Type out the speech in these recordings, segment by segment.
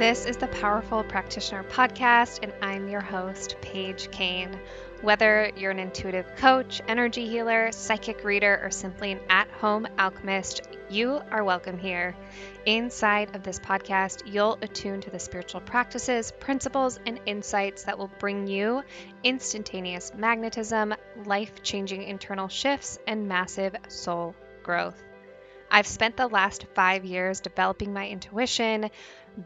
This is the Powerful Practitioner Podcast, and I'm your host, Paige Kane. Whether you're an intuitive coach, energy healer, psychic reader, or simply an at home alchemist, you are welcome here. Inside of this podcast, you'll attune to the spiritual practices, principles, and insights that will bring you instantaneous magnetism, life changing internal shifts, and massive soul growth. I've spent the last five years developing my intuition,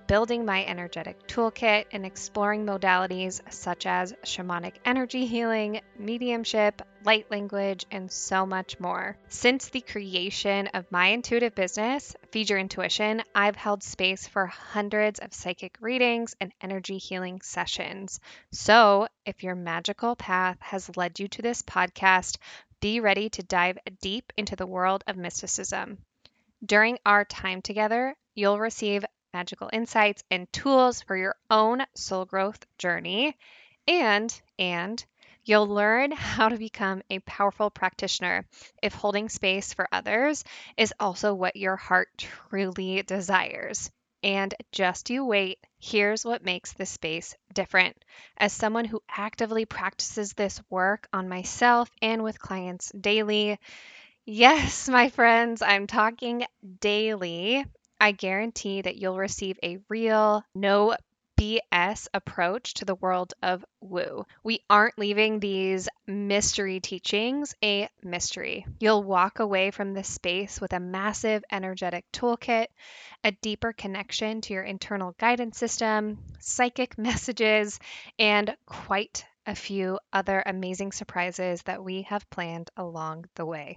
building my energetic toolkit, and exploring modalities such as shamanic energy healing, mediumship, light language, and so much more. Since the creation of my intuitive business, Feed Your Intuition, I've held space for hundreds of psychic readings and energy healing sessions. So, if your magical path has led you to this podcast, be ready to dive deep into the world of mysticism. During our time together, you'll receive magical insights and tools for your own soul growth journey. And, and, you'll learn how to become a powerful practitioner if holding space for others is also what your heart truly desires. And just you wait, here's what makes this space different. As someone who actively practices this work on myself and with clients daily, Yes, my friends, I'm talking daily. I guarantee that you'll receive a real, no BS approach to the world of woo. We aren't leaving these mystery teachings a mystery. You'll walk away from this space with a massive energetic toolkit, a deeper connection to your internal guidance system, psychic messages, and quite a few other amazing surprises that we have planned along the way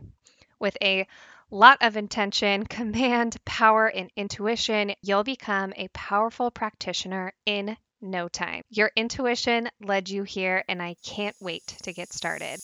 with a lot of intention, command, power, and intuition, you'll become a powerful practitioner in no time. Your intuition led you here, and I can't wait to get started.